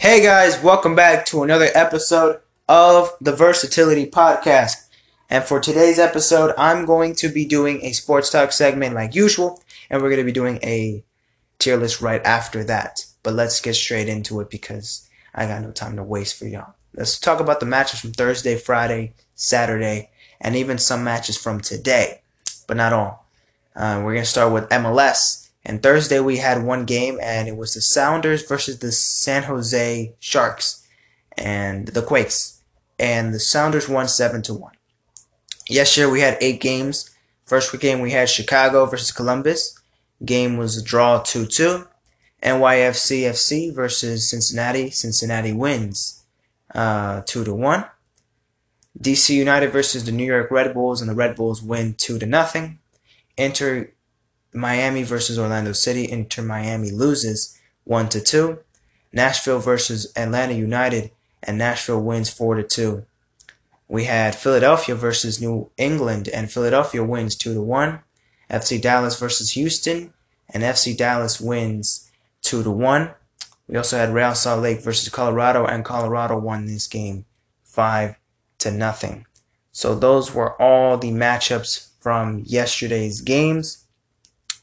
Hey guys, welcome back to another episode of the Versatility Podcast. And for today's episode, I'm going to be doing a sports talk segment like usual, and we're going to be doing a tier list right after that. But let's get straight into it because I got no time to waste for y'all. Let's talk about the matches from Thursday, Friday, Saturday, and even some matches from today, but not all. Uh, we're going to start with MLS. And Thursday we had one game, and it was the Sounders versus the San Jose Sharks and the Quakes. And the Sounders won 7 to 1. Yesterday we had eight games. First game we had Chicago versus Columbus. Game was a draw 2 2. NYFCFC versus Cincinnati. Cincinnati wins uh, 2 to 1. DC United versus the New York Red Bulls, and the Red Bulls win 2 to nothing. Inter Miami versus Orlando City. Inter Miami loses 1 to 2. Nashville versus Atlanta United and Nashville wins 4 to 2. We had Philadelphia versus New England and Philadelphia wins 2 to 1. FC Dallas versus Houston and FC Dallas wins 2 to 1. We also had Real Salt Lake versus Colorado and Colorado won this game 5 to nothing. So those were all the matchups from yesterday's games.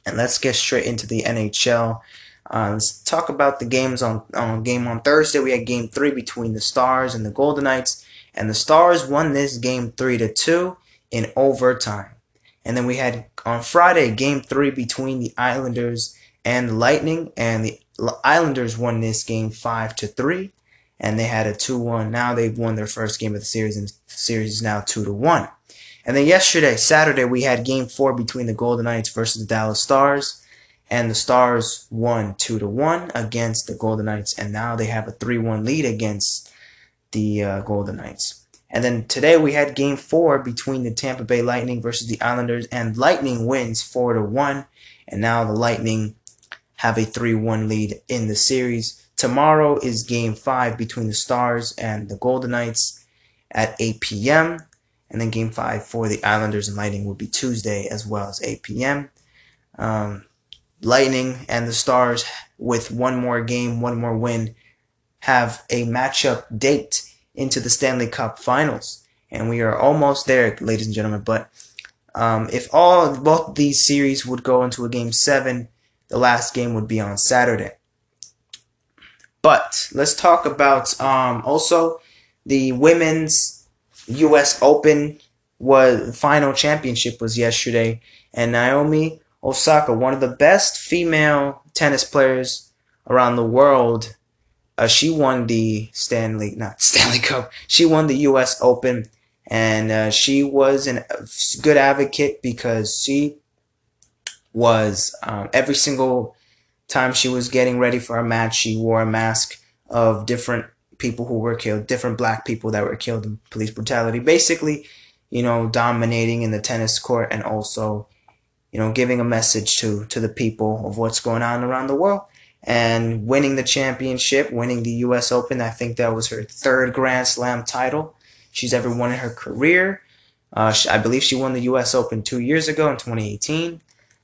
And let's get straight into the NHL. Uh, let's talk about the games on, on game on Thursday. We had game three between the Stars and the Golden Knights, and the Stars won this game three to two in overtime. And then we had on Friday game three between the Islanders and the Lightning, and the Islanders won this game five to three, and they had a two one. Now they've won their first game of the series, and the series is now two to one. And then yesterday, Saturday, we had game four between the Golden Knights versus the Dallas Stars. And the Stars won 2 to 1 against the Golden Knights. And now they have a 3 1 lead against the uh, Golden Knights. And then today we had game four between the Tampa Bay Lightning versus the Islanders. And Lightning wins 4 to 1. And now the Lightning have a 3 1 lead in the series. Tomorrow is game five between the Stars and the Golden Knights at 8 p.m. And then game five for the Islanders and Lightning will be Tuesday as well as 8 p.m. Um, Lightning and the Stars, with one more game, one more win, have a matchup date into the Stanley Cup Finals, and we are almost there, ladies and gentlemen. But um, if all both these series would go into a game seven, the last game would be on Saturday. But let's talk about um, also the women's U.S. Open was final championship was yesterday, and Naomi Osaka, one of the best female tennis players around the world, uh, she won the Stanley not Stanley Cup. She won the U.S. Open, and uh, she was a good advocate because she was um, every single time she was getting ready for a match, she wore a mask of different people who were killed, different black people that were killed in police brutality. Basically, you know, dominating in the tennis court and also, you know, giving a message to to the people of what's going on around the world and winning the championship, winning the US Open. I think that was her third Grand Slam title she's ever won in her career. Uh, I believe she won the US Open 2 years ago in 2018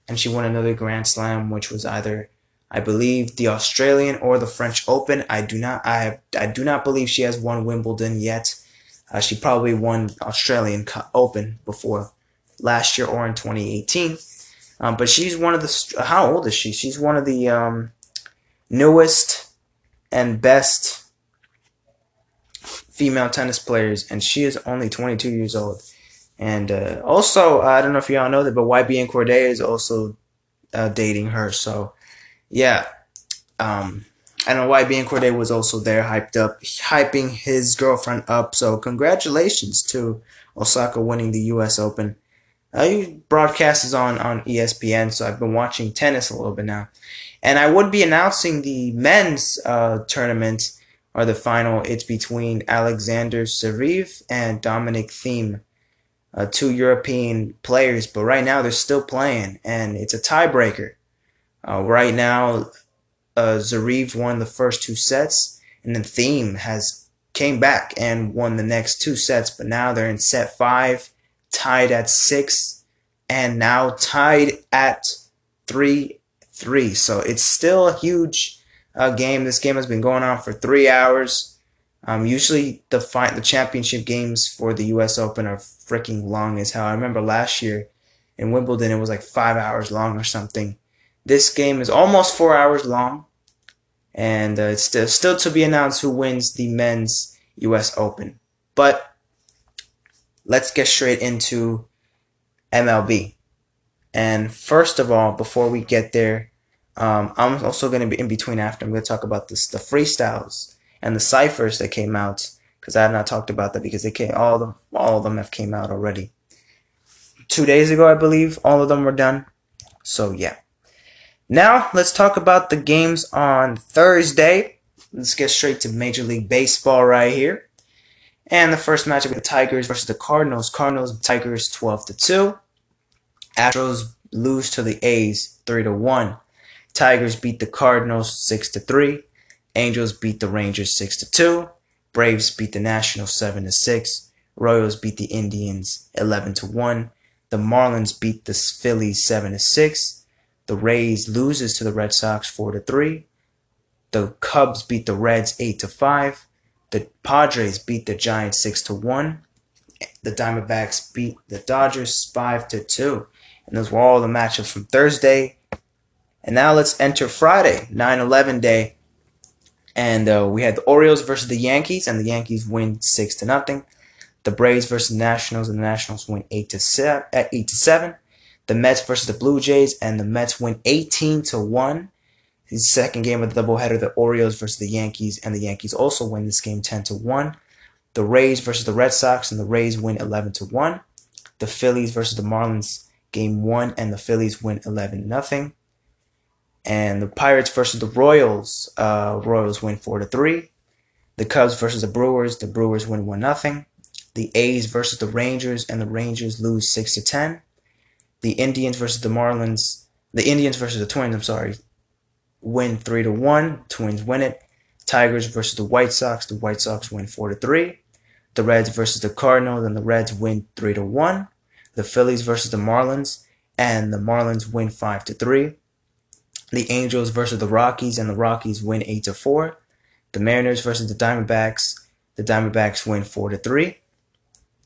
and she won another Grand Slam which was either I believe the Australian or the French Open. I do not I I do not believe she has won Wimbledon yet. Uh, she probably won Australian Open before last year or in 2018. Um, but she's one of the how old is she? She's one of the um, newest and best female tennis players, and she is only 22 years old. And uh, also, I don't know if y'all know that, but YBN Cordae is also uh, dating her. So, yeah, um, I don't know YBN Cordae was also there, hyped up, hyping his girlfriend up. So, congratulations to Osaka winning the U.S. Open. Uh, broadcast is on on ESPN, so I've been watching tennis a little bit now, and I would be announcing the men's uh, tournament or the final. It's between Alexander Zverev and Dominic Thiem, uh, two European players, but right now they're still playing, and it's a tiebreaker. Uh, right now, uh, Zverev won the first two sets, and then Thiem has came back and won the next two sets, but now they're in set five tied at six, and now tied at three three. So it's still a huge uh, game. This game has been going on for three hours. Um, usually the fight, the championship games for the U.S. Open are freaking long as hell. I remember last year in Wimbledon, it was like five hours long or something. This game is almost four hours long, and uh, it's still, still to be announced who wins the men's U.S. Open. But let's get straight into MLB. And first of all, before we get there, um, I'm also going to be in between after. I'm going to talk about this, the freestyles and the ciphers that came out because I have not talked about that because they came all of them all of them have came out already. Two days ago, I believe all of them were done. So yeah. Now let's talk about the games on Thursday. Let's get straight to Major League Baseball right here. And the first matchup with the Tigers versus the Cardinals. Cardinals Tigers 12 to 2. Astros lose to the A's 3 to 1. Tigers beat the Cardinals 6 to 3. Angels beat the Rangers 6 to 2. Braves beat the Nationals 7 to 6. Royals beat the Indians 11 to 1. The Marlins beat the Phillies 7 to 6. The Rays loses to the Red Sox 4 to 3. The Cubs beat the Reds 8 to 5. The Padres beat the Giants 6 to 1. The Diamondbacks beat the Dodgers 5 to 2. And those were all the matchups from Thursday. And now let's enter Friday, 9 11 day. And uh, we had the Orioles versus the Yankees, and the Yankees win 6 to nothing. The Braves versus Nationals, and the Nationals win 8 to 7. At 8 to 7. The Mets versus the Blue Jays, and the Mets win 18 to 1. The second game of the doubleheader, the Orioles versus the Yankees, and the Yankees also win this game 10 to 1. The Rays versus the Red Sox, and the Rays win 11 to 1. The Phillies versus the Marlins, game 1, and the Phillies win 11 nothing and the Pirates versus the Royals. Uh, Royals win four to three. The Cubs versus the Brewers. The Brewers win one nothing. The A's versus the Rangers, and the Rangers lose six to ten. The Indians versus the Marlins. The Indians versus the Twins. I'm sorry. Win three to one. Twins win it. Tigers versus the White Sox. The White Sox win four to three. The Reds versus the Cardinals, and the Reds win three to one. The Phillies versus the Marlins, and the Marlins win five to three the Angels versus the Rockies, and the Rockies win 8 to 4. The Mariners versus the Diamondbacks, the Diamondbacks win 4 to 3.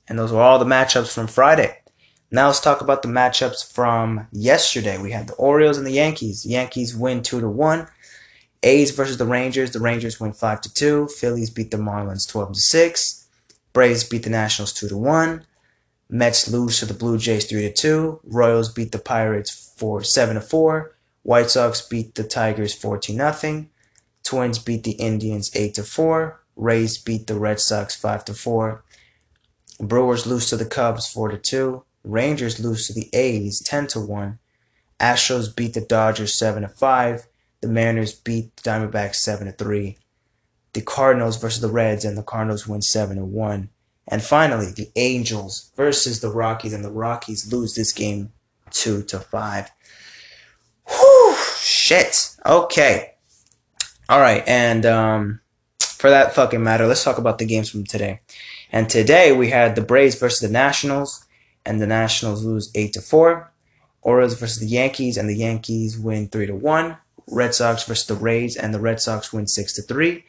And those were all the matchups from Friday. Now let's talk about the matchups from yesterday. We had the Orioles and the Yankees. The Yankees win 2 to 1. A's versus the Rangers. The Rangers win 5 to 2. Phillies beat the Marlins 12 to 6. Braves beat the Nationals 2 to 1. Mets lose to the Blue Jays 3 to 2. Royals beat the Pirates 4 7 to 4. White Sox beat the Tigers 14 nothing. Twins beat the Indians 8 to 4. Rays beat the Red Sox 5 to 4. Brewers lose to the Cubs 4 to 2. Rangers lose to the A's 10 to 1. Astros beat the Dodgers 7 to 5. The Mariners beat the Diamondbacks 7 to 3. The Cardinals versus the Reds and the Cardinals win 7 to 1. And finally, the Angels versus the Rockies and the Rockies lose this game 2 to 5. Whew, shit. Okay. All right, and um, for that fucking matter, let's talk about the games from today. And today we had the Braves versus the Nationals, and the Nationals lose eight to four. Orioles versus the Yankees, and the Yankees win three to one. Red Sox versus the Rays, and the Red Sox win six to three.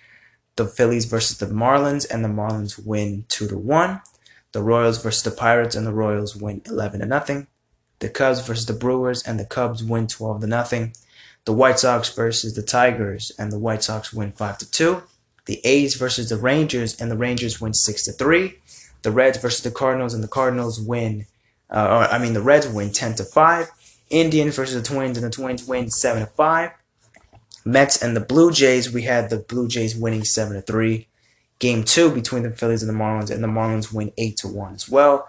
The Phillies versus the Marlins, and the Marlins win two to one. The Royals versus the Pirates, and the Royals win eleven to nothing the Cubs versus the Brewers, and the Cubs win 12 to nothing. The White Sox versus the Tigers, and the White Sox win 5 to 2. The A's versus the Rangers, and the Rangers win 6 to 3. The Reds versus the Cardinals, and the Cardinals win, uh, or, I mean, the Reds win 10 to 5. Indians versus the Twins, and the Twins win 7 to 5. Mets and the Blue Jays, we had the Blue Jays winning 7 to 3. Game 2 between the Phillies and the Marlins, and the Marlins win 8 to 1 as well.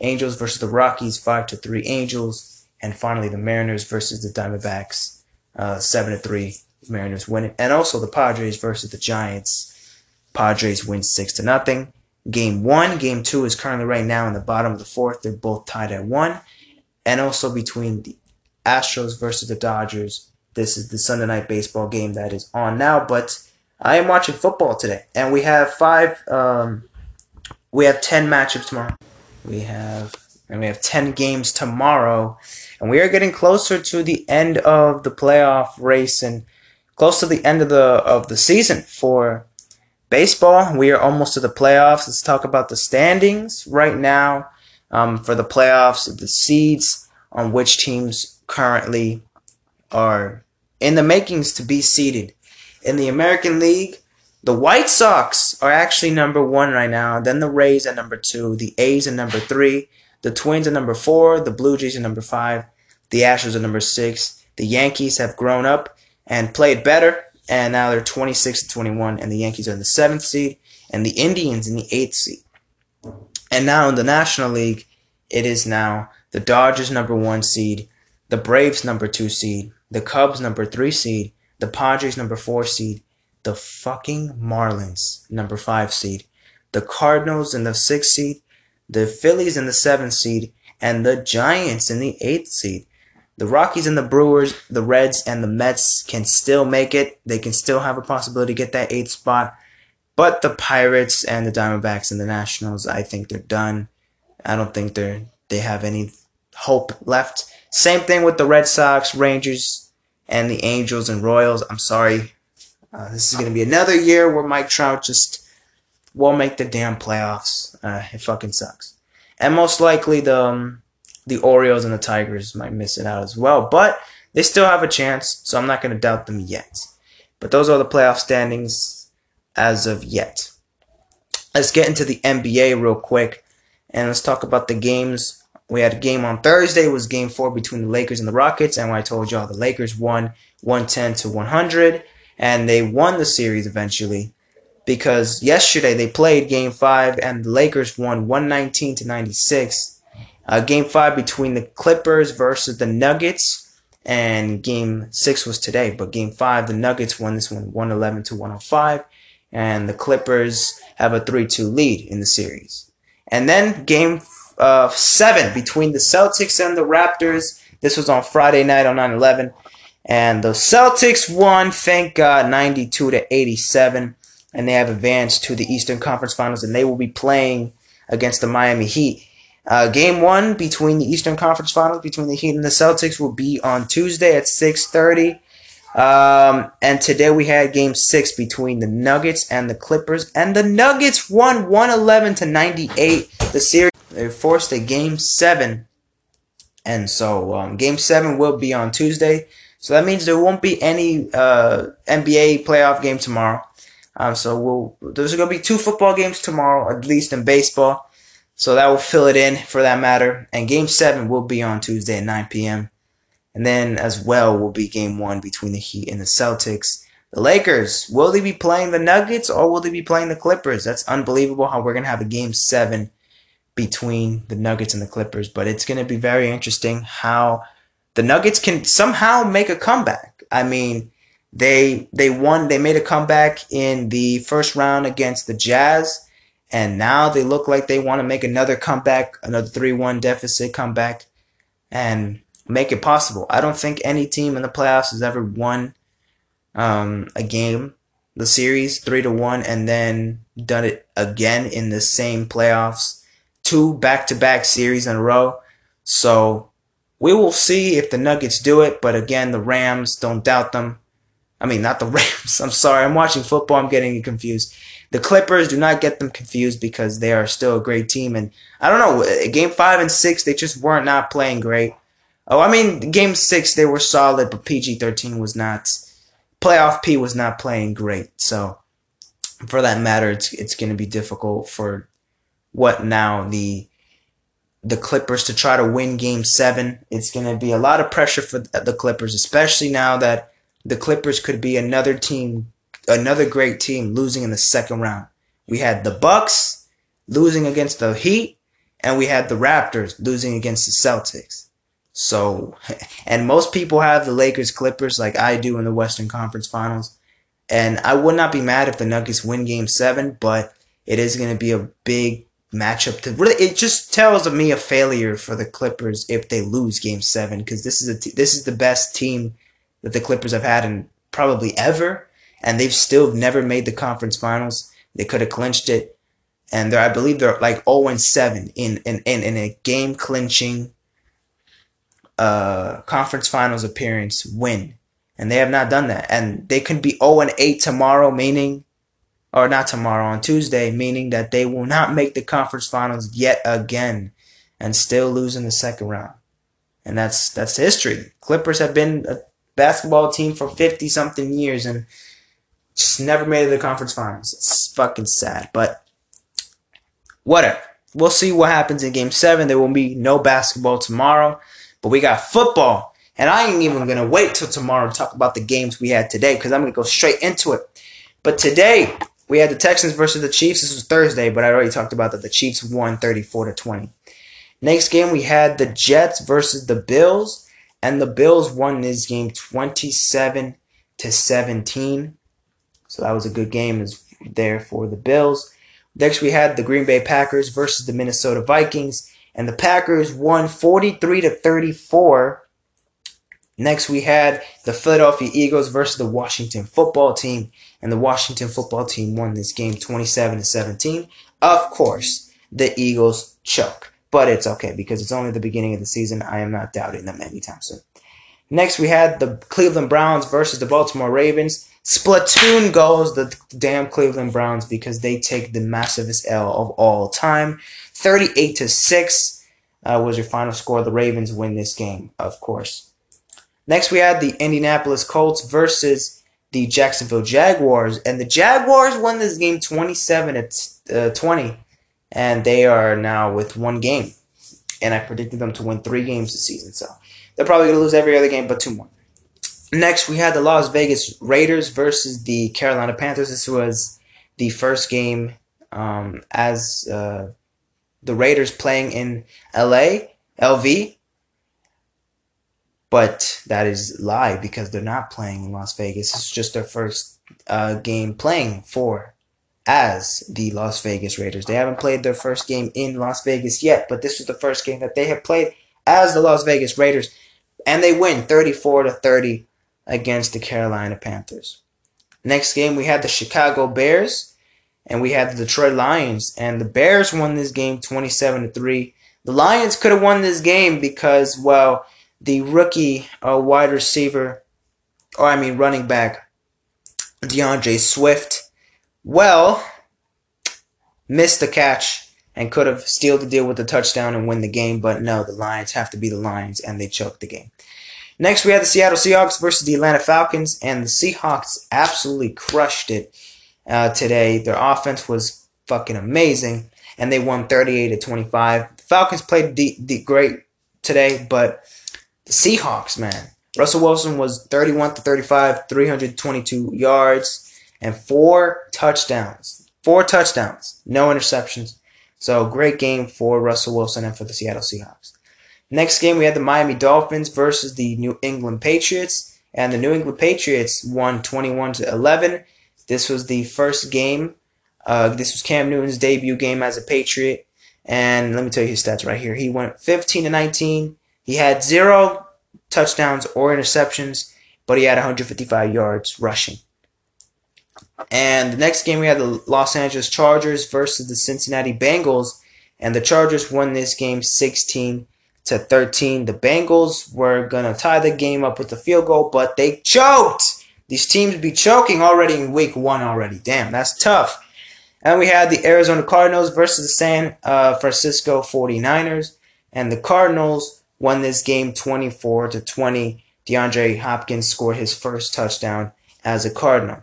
Angels versus the Rockies, five to three Angels, and finally the Mariners versus the Diamondbacks, uh, seven to three Mariners win it, and also the Padres versus the Giants. Padres win six to nothing. Game one, game two is currently right now in the bottom of the fourth. They're both tied at one, and also between the Astros versus the Dodgers. This is the Sunday night baseball game that is on now, but I am watching football today, and we have five. Um, we have ten matchups tomorrow. We have and we have 10 games tomorrow and we are getting closer to the end of the playoff race and close to the end of the of the season for baseball. We are almost to the playoffs. Let's talk about the standings right now um, for the playoffs. The seeds on which teams currently are in the makings to be seeded in the American League. The White Sox are actually number one right now. Then the Rays at number two. The A's at number three. The Twins at number four. The Blue Jays at number five. The Astros at number six. The Yankees have grown up and played better, and now they're 26 to 21, and the Yankees are in the seventh seed, and the Indians in the eighth seed. And now in the National League, it is now the Dodgers number one seed, the Braves number two seed, the Cubs number three seed, the Padres number four seed, the fucking Marlins number five seed, the Cardinals in the sixth seed, the Phillies in the seventh seed, and the Giants in the eighth seed. The Rockies and the Brewers, the Reds and the Mets can still make it. They can still have a possibility to get that eighth spot. But the Pirates and the Diamondbacks and the Nationals, I think they're done. I don't think they're they have any hope left. Same thing with the Red Sox, Rangers, and the Angels and Royals. I'm sorry. Uh, this is going to be another year where Mike Trout just won't make the damn playoffs. Uh, it fucking sucks. And most likely the um, the Orioles and the Tigers might miss it out as well. But they still have a chance, so I'm not going to doubt them yet. But those are the playoff standings as of yet. Let's get into the NBA real quick and let's talk about the games. We had a game on Thursday. It was game four between the Lakers and the Rockets. And I told y'all the Lakers won 110 to 100 and they won the series eventually because yesterday they played game five and the Lakers won 119 to 96. Uh, game five between the Clippers versus the Nuggets, and game six was today. But game five, the Nuggets won this one 111 to 105, and the Clippers have a 3 2 lead in the series. And then game uh, seven between the Celtics and the Raptors. This was on Friday night on 9 11. And the Celtics won, thank God, 92 to 87 and they have advanced to the Eastern Conference Finals, and they will be playing against the Miami Heat. Uh, game one between the Eastern Conference Finals between the Heat and the Celtics will be on Tuesday at 6:30. Um, and today we had game six between the Nuggets and the Clippers, and the Nuggets won 111 to 98. The series they forced a game seven, and so um, game seven will be on Tuesday. So that means there won't be any uh, NBA playoff game tomorrow. Um, so we'll there's gonna be two football games tomorrow, at least in baseball. So that will fill it in for that matter. And game seven will be on Tuesday at 9 p.m. And then as well will be game one between the Heat and the Celtics. The Lakers, will they be playing the Nuggets or will they be playing the Clippers? That's unbelievable how we're gonna have a game seven between the Nuggets and the Clippers. But it's gonna be very interesting how the Nuggets can somehow make a comeback. I mean, they they won. They made a comeback in the first round against the Jazz, and now they look like they want to make another comeback, another three-one deficit comeback, and make it possible. I don't think any team in the playoffs has ever won um, a game, the series three to one, and then done it again in the same playoffs, two back-to-back series in a row. So we will see if the Nuggets do it, but again, the Rams don't doubt them. I mean, not the Rams. I'm sorry. I'm watching football. I'm getting confused. The Clippers do not get them confused because they are still a great team. And I don't know, uh, game five and six, they just weren't not playing great. Oh, I mean, game six, they were solid, but PG 13 was not. Playoff P was not playing great. So, for that matter, it's, it's going to be difficult for what now? The the Clippers to try to win game seven. It's going to be a lot of pressure for the Clippers, especially now that the Clippers could be another team, another great team losing in the second round. We had the Bucks losing against the Heat, and we had the Raptors losing against the Celtics. So, and most people have the Lakers Clippers like I do in the Western Conference Finals. And I would not be mad if the Nuggets win game seven, but it is going to be a big matchup to really it just tells me a failure for the Clippers if they lose game 7 cuz this is a this is the best team that the Clippers have had in probably ever, and they've still never made the conference finals. They could have clinched it, and I believe they're like 0 and 7 in in in, in a game clinching uh conference finals appearance win. And they have not done that. And they could be 0 and 8 tomorrow, meaning, or not tomorrow, on Tuesday, meaning that they will not make the conference finals yet again and still lose in the second round. And that's that's history. Clippers have been a basketball team for 50 something years and just never made it to the conference finals. It's fucking sad. But whatever. We'll see what happens in game seven. There will be no basketball tomorrow, but we got football. And I ain't even gonna wait till tomorrow to talk about the games we had today because I'm gonna go straight into it. But today we had the Texans versus the Chiefs. This was Thursday, but I already talked about that the Chiefs won 34 to 20. Next game we had the Jets versus the Bills, and the Bills won this game 27 to 17. So that was a good game is there for the Bills. Next, we had the Green Bay Packers versus the Minnesota Vikings, and the Packers won 43 to 34. Next, we had the Philadelphia Eagles versus the Washington Football Team, and the Washington Football Team won this game 27 to 17. Of course, the Eagles choke, but it's okay because it's only the beginning of the season. I am not doubting them anytime soon. Next, we had the Cleveland Browns versus the Baltimore Ravens. Splatoon goes the damn Cleveland Browns because they take the massivest L of all time. 38 to 6 uh, was your final score. The Ravens win this game, of course. Next, we had the Indianapolis Colts versus the Jacksonville Jaguars, and the Jaguars won this game 27 to uh, 20, and they are now with one game. And I predicted them to win three games this season, so they're probably going to lose every other game but two more. Next, we had the Las Vegas Raiders versus the Carolina Panthers. This was the first game um, as uh, the Raiders playing in LA, LV. But that is lie because they're not playing in Las Vegas. It's just their first uh, game playing for as the Las Vegas Raiders. They haven't played their first game in Las Vegas yet, but this was the first game that they have played as the Las Vegas Raiders, and they win 34 to 30 against the Carolina Panthers. Next game, we had the Chicago Bears and we had the Detroit Lions. And the Bears won this game 27 to 3. The Lions could have won this game because, well, the rookie uh, wide receiver, or I mean running back, D'Andre Swift, well, missed the catch and could have sealed the deal with the touchdown and win the game. But no, the Lions have to be the Lions, and they choked the game. Next, we had the Seattle Seahawks versus the Atlanta Falcons, and the Seahawks absolutely crushed it uh, today. Their offense was fucking amazing, and they won 38 to 25. The Falcons played the, the great today, but the Seahawks, man. Russell Wilson was 31 to 35, 322 yards, and four touchdowns. Four touchdowns, no interceptions. So great game for Russell Wilson and for the Seattle Seahawks. Next game, we had the Miami Dolphins versus the New England Patriots, and the New England Patriots won 21 to 11. This was the first game. Uh, this was Cam Newton's debut game as a Patriot, and let me tell you his stats right here. He went 15 to 19. He had zero touchdowns or interceptions, but he had 155 yards rushing. And the next game, we had the Los Angeles Chargers versus the Cincinnati Bengals, and the Chargers won this game 16 to 13. The Bengals were going to tie the game up with the field goal, but they choked. These teams be choking already in week one already. Damn, that's tough. And we had the Arizona Cardinals versus the San uh, Francisco 49ers. And the Cardinals won this game 24 to 20. DeAndre Hopkins scored his first touchdown as a Cardinal.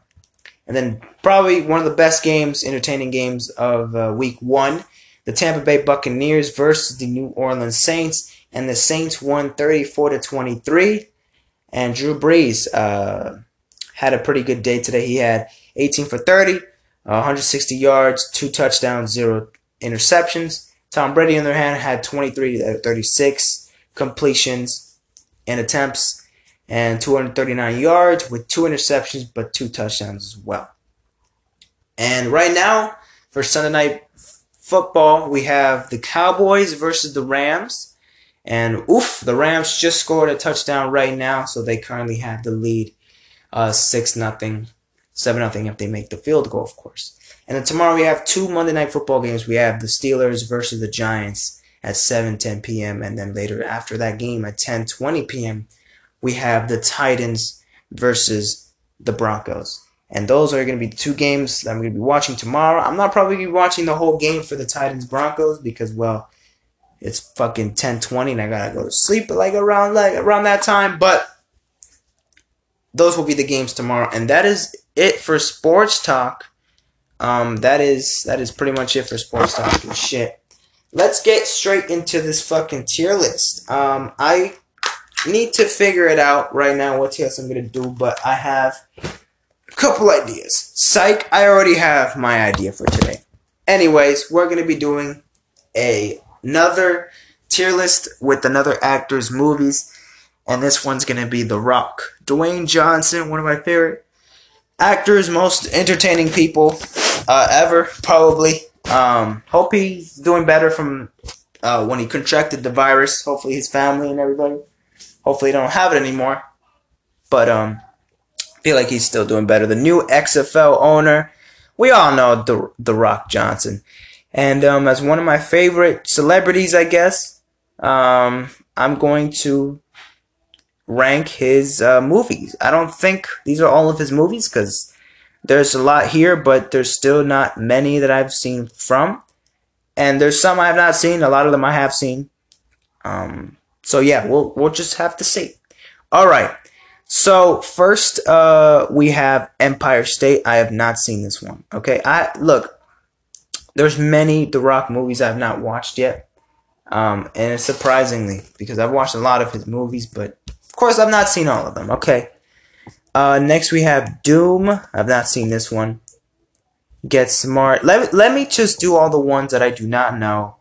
And then probably one of the best games, entertaining games of uh, week one, the Tampa Bay Buccaneers versus the New Orleans Saints and the Saints won 34 to 23. And Drew Brees uh, had a pretty good day today. He had 18 for 30, uh, 160 yards, two touchdowns, zero interceptions. Tom Brady, on the other hand, had 23 to 36 completions and attempts and 239 yards with two interceptions but two touchdowns as well. And right now, for Sunday night football, we have the Cowboys versus the Rams. And oof, the Rams just scored a touchdown right now, so they currently have the lead, uh, six nothing, seven nothing if they make the field goal, of course. And then tomorrow we have two Monday night football games. We have the Steelers versus the Giants at 7:10 p.m. and then later after that game at 10:20 p.m. we have the Titans versus the Broncos. And those are going to be the two games that I'm going to be watching tomorrow. I'm not probably going to be watching the whole game for the Titans Broncos because, well, it's fucking 10:20 and I gotta go to sleep like around like around that time. But those will be the games tomorrow, and that is it for sports talk. Um, that is that is pretty much it for sports talk and shit. Let's get straight into this fucking tier list. Um, I need to figure it out right now what list I'm gonna do, but I have a couple ideas. Psych, I already have my idea for today. Anyways, we're gonna be doing a another tier list with another actor's movies, and this one's gonna be The Rock, Dwayne Johnson, one of my favorite actors, most entertaining people uh, ever, probably. Um, hope he's doing better from uh, when he contracted the virus. Hopefully, his family and everybody. Hopefully, don't have it anymore. But um, feel like he's still doing better. The new XFL owner, we all know the the Rock Johnson, and um, as one of my favorite celebrities, I guess, um, I'm going to rank his uh, movies. I don't think these are all of his movies because there's a lot here, but there's still not many that I've seen from. And there's some I have not seen. A lot of them I have seen. Um, so yeah, we'll we'll just have to see. All right. So first, uh, we have Empire State. I have not seen this one. Okay, I look. There's many The Rock movies I've not watched yet, um, and surprisingly because I've watched a lot of his movies, but of course I've not seen all of them. Okay, uh, next we have Doom. I've not seen this one. Get Smart. Let, let me just do all the ones that I do not know.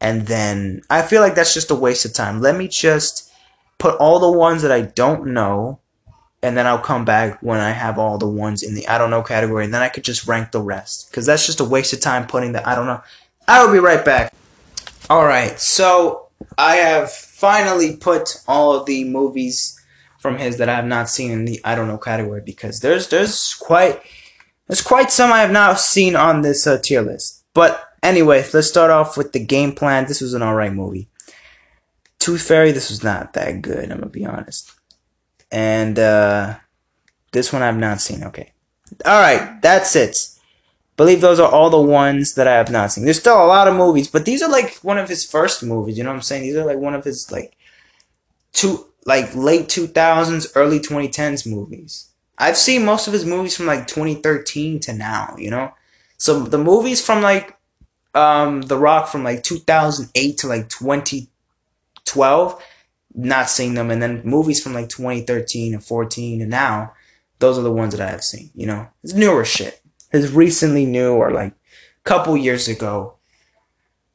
And then I feel like that's just a waste of time. Let me just put all the ones that I don't know. And then I'll come back when I have all the ones in the I don't know category. And then I could just rank the rest. Because that's just a waste of time putting the I don't know. I will be right back. Alright, so I have finally put all of the movies from his that I have not seen in the I don't know category because there's there's quite there's quite some I have not seen on this uh, tier list. But anyway, let's start off with the game plan. This was an alright movie. Tooth Fairy, this was not that good. I'm gonna be honest. And uh, this one I've not seen. Okay, all right, that's it. Believe those are all the ones that I have not seen. There's still a lot of movies, but these are like one of his first movies. You know what I'm saying? These are like one of his like two like late 2000s, early 2010s movies. I've seen most of his movies from like 2013 to now, you know? So the movies from like um The Rock from like 2008 to like 2012, not seeing them and then movies from like 2013 and 14 and now, those are the ones that I have seen, you know? It's newer shit. His recently new or like a couple years ago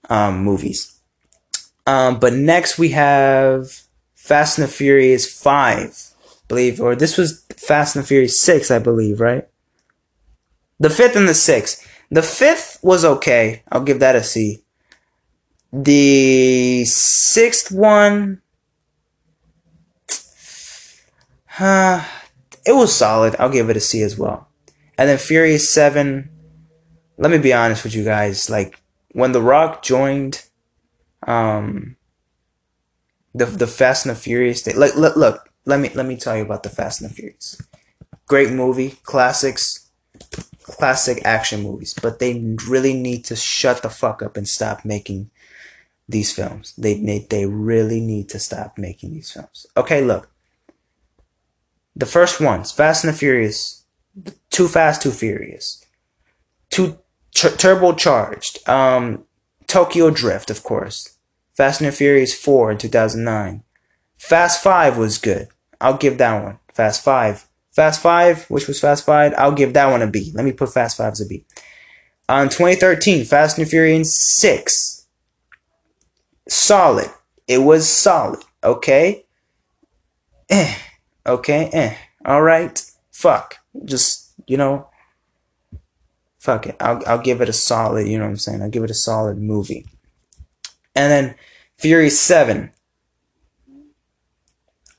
um movies. Um but next we have Fast and the Furious 5, believe, or this was Fast and the Furious 6, I believe, right? The fifth and the sixth. The fifth was okay. I'll give that a C. The sixth one, uh, it was solid. I'll give it a C as well. And then Furious 7, let me be honest with you guys. Like, when The Rock joined, um, the the Fast and the Furious. They, look, look, look. Let me let me tell you about the Fast and the Furious. Great movie, classics, classic action movies. But they really need to shut the fuck up and stop making these films. They they they really need to stop making these films. Okay, look. The first ones, Fast and the Furious, Too Fast, Too Furious, Too tur- Turbocharged, um, Tokyo Drift, of course. Fast and the Furious 4 in 2009. Fast 5 was good. I'll give that one. Fast 5. Fast 5, which was Fast 5, I'll give that one a B. Let me put Fast 5 as a B. On 2013, Fast and the Furious 6. Solid. It was solid. Okay? Okay? Eh. Alright? Fuck. Just, you know. Fuck it. I'll, I'll give it a solid, you know what I'm saying? I'll give it a solid movie. And then Fury 7.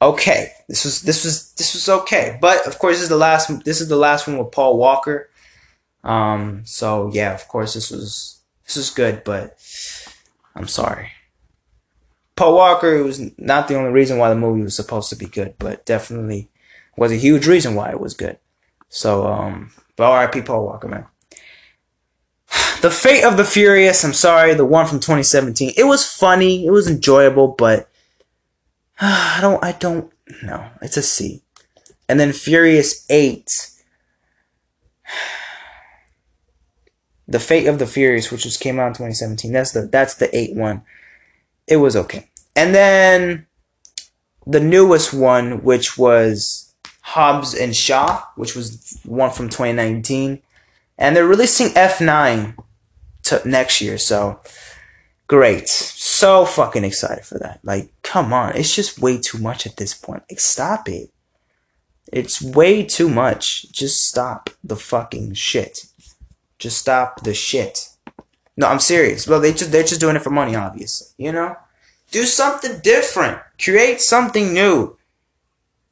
Okay. This was this was this was okay. But of course this is the last this is the last one with Paul Walker. Um so yeah, of course this was this was good, but I'm sorry. Paul Walker was not the only reason why the movie was supposed to be good, but definitely was a huge reason why it was good. So, um, but R.I.P. Paul Walker, man. The Fate of the Furious, I'm sorry, the one from 2017. It was funny, it was enjoyable, but I don't, I don't know. It's a C. And then Furious 8. The Fate of the Furious, which just came out in 2017. That's the that's the 8 one. It was okay. And then the newest one, which was Hobbs and Shaw, which was one from 2019. And they're releasing F9 to next year, so great. So fucking excited for that. Like, come on. It's just way too much at this point. Like, stop it. It's way too much. Just stop the fucking shit. Just stop the shit. No, I'm serious. Well, they just they're just doing it for money, obviously. You know? Do something different. Create something new.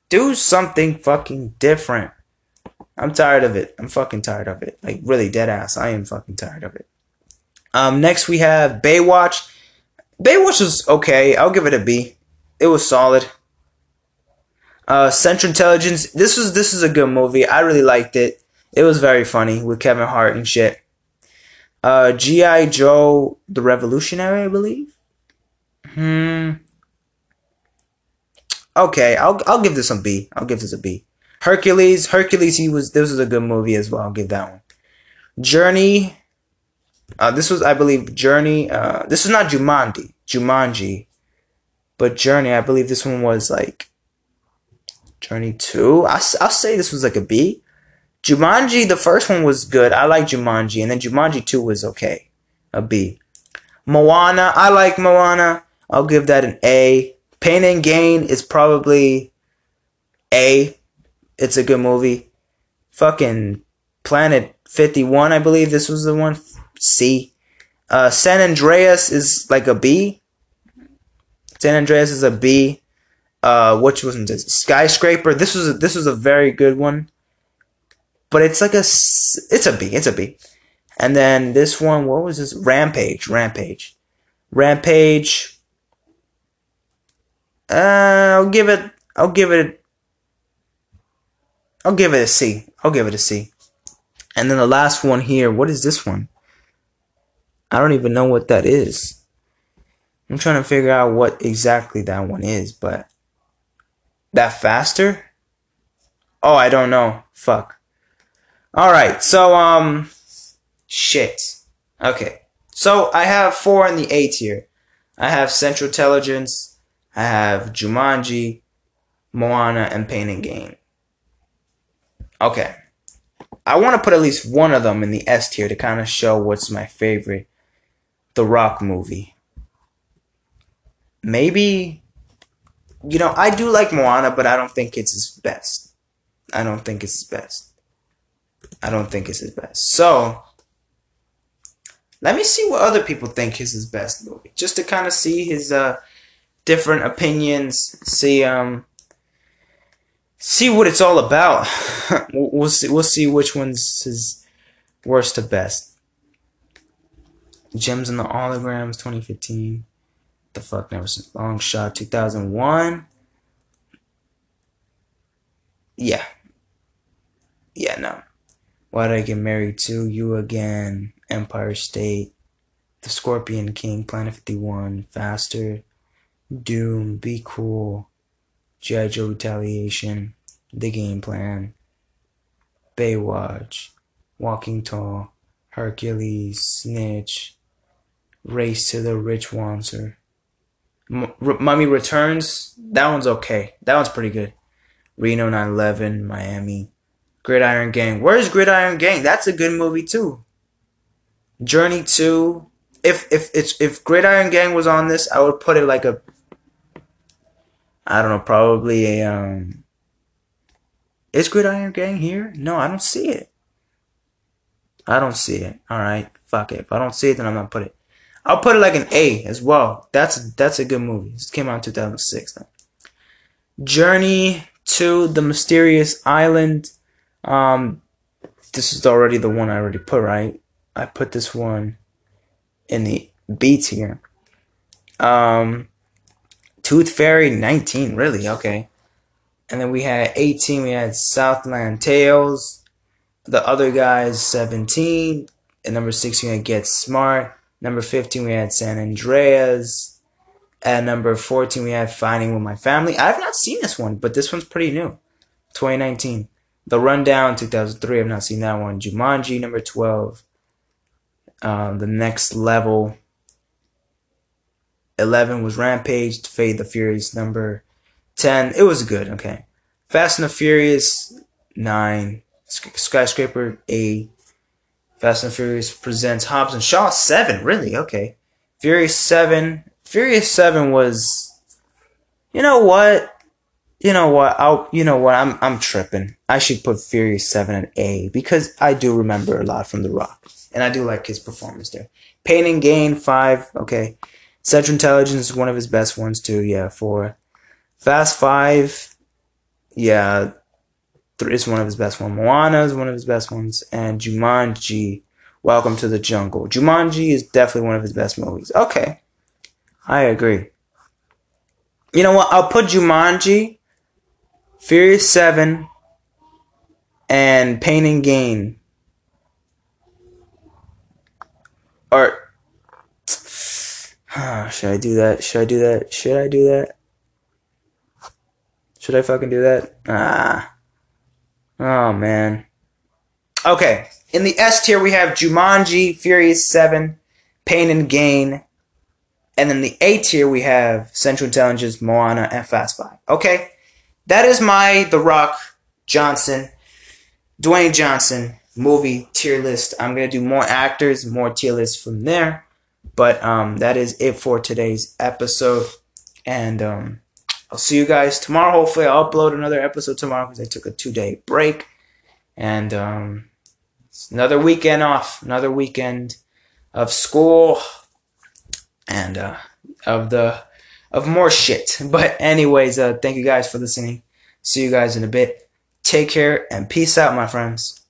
Do something fucking different. I'm tired of it. I'm fucking tired of it. Like really dead ass. I am fucking tired of it. Um next we have Baywatch. Baywatch was okay. I'll give it a B. It was solid. Uh, Central Intelligence. This was this is a good movie. I really liked it. It was very funny with Kevin Hart and shit. Uh, G.I. Joe the Revolutionary, I believe. Hmm. Okay, I'll I'll give this a B. I'll give this a B. Hercules, Hercules, he was this was a good movie as well. I'll give that one. Journey. Uh, this was, I believe, Journey. Uh, this is not Jumanji, Jumanji, but Journey. I believe this one was like Journey Two. I I'll say this was like a B. Jumanji, the first one was good. I like Jumanji, and then Jumanji Two was okay, a B. Moana, I like Moana. I'll give that an A. Pain and Gain is probably A. It's a good movie. Fucking Planet 51, I believe this was the one. C. Uh, San Andreas is like a B. San Andreas is a B. Uh, which wasn't this? Skyscraper. This was a, this was a very good one, but it's like a it's a B. It's a B. And then this one, what was this? Rampage. Rampage. Rampage. Uh, I'll give it. I'll give it. I'll give it a C. I'll give it a C. And then the last one here. What is this one? I don't even know what that is. I'm trying to figure out what exactly that one is, but that faster? Oh, I don't know. Fuck. All right. So um shit. Okay. So I have four in the A tier. I have Central Intelligence, I have Jumanji, Moana, and Pain and Gain. Okay. I want to put at least one of them in the S tier to kind of show what's my favorite The Rock movie. Maybe, you know, I do like Moana, but I don't think it's his best. I don't think it's his best. I don't think it's his best. So, let me see what other people think is his best movie, just to kind of see his uh, different opinions. See um, see what it's all about. we'll see. We'll see which one's his worst to best. Gems and the Holograms, 2015. The fuck, never seen long shot, 2001. Yeah. Yeah, no. Why did I get married to you again? Empire State, The Scorpion King, Planet 51, Faster, Doom, Be Cool, G.I. Joe Retaliation, The Game Plan, Baywatch, Walking Tall, Hercules, Snitch, Race to the Witch Mountain. M- R- Mummy Returns, that one's okay. That one's pretty good. Reno 911, Miami. Gridiron Gang. Where's Gridiron Gang? That's a good movie too. Journey 2. If if it's if Gridiron Gang was on this, I would put it like a I don't know, probably a um Is Gridiron Gang here? No, I don't see it. I don't see it. Alright, fuck it. If I don't see it then I'm gonna put it. I'll put it like an A as well. That's that's a good movie. This came out in 2006 though. Journey to the Mysterious Island. Um this is already the one I already put, right? I put this one in the B tier. Um, Tooth Fairy 19, really? Okay. And then we had 18, we had Southland Tales. The other guys, 17. And number 16, we had Get Smart. Number 15, we had San Andreas. At number 14, we had Fighting with My Family. I've not seen this one, but this one's pretty new. 2019. The Rundown, 2003. I've not seen that one. Jumanji, number 12. Um, the Next Level. 11 was Rampage. Fate the Furious, number 10. It was good, okay. Fast and the Furious, 9. Skyscraper, 8. Fast and Furious presents Hobbs and Shaw, 7. Really? Okay. Furious 7. Furious 7 was. You know what? You know what? I'll, you know what? I'm, I'm tripping. I should put Furious 7 at A because I do remember a lot from The Rock. And I do like his performance there. Pain and Gain, 5. Okay. Central Intelligence is one of his best ones, too. Yeah, 4. Fast 5. Yeah, is one of his best ones. Moana is one of his best ones, and Jumanji, Welcome to the Jungle. Jumanji is definitely one of his best movies. Okay, I agree. You know what? I'll put Jumanji, Furious Seven, and Pain and Gain. Or should I do that? Should I do that? Should I do that? Should I fucking do that? Ah. Oh man. Okay. In the S tier we have Jumanji, Furious 7, Pain and Gain. And in the A tier we have Central Intelligence, Moana, and Fast Five. Okay. That is my The Rock Johnson, Dwayne Johnson movie tier list. I'm gonna do more actors, more tier lists from there. But um, that is it for today's episode. And um, I'll see you guys tomorrow. Hopefully, I'll upload another episode tomorrow because I took a two day break. And um, it's another weekend off, another weekend of school and uh, of the of more shit. But anyways, uh, thank you guys for listening. See you guys in a bit. Take care and peace out, my friends.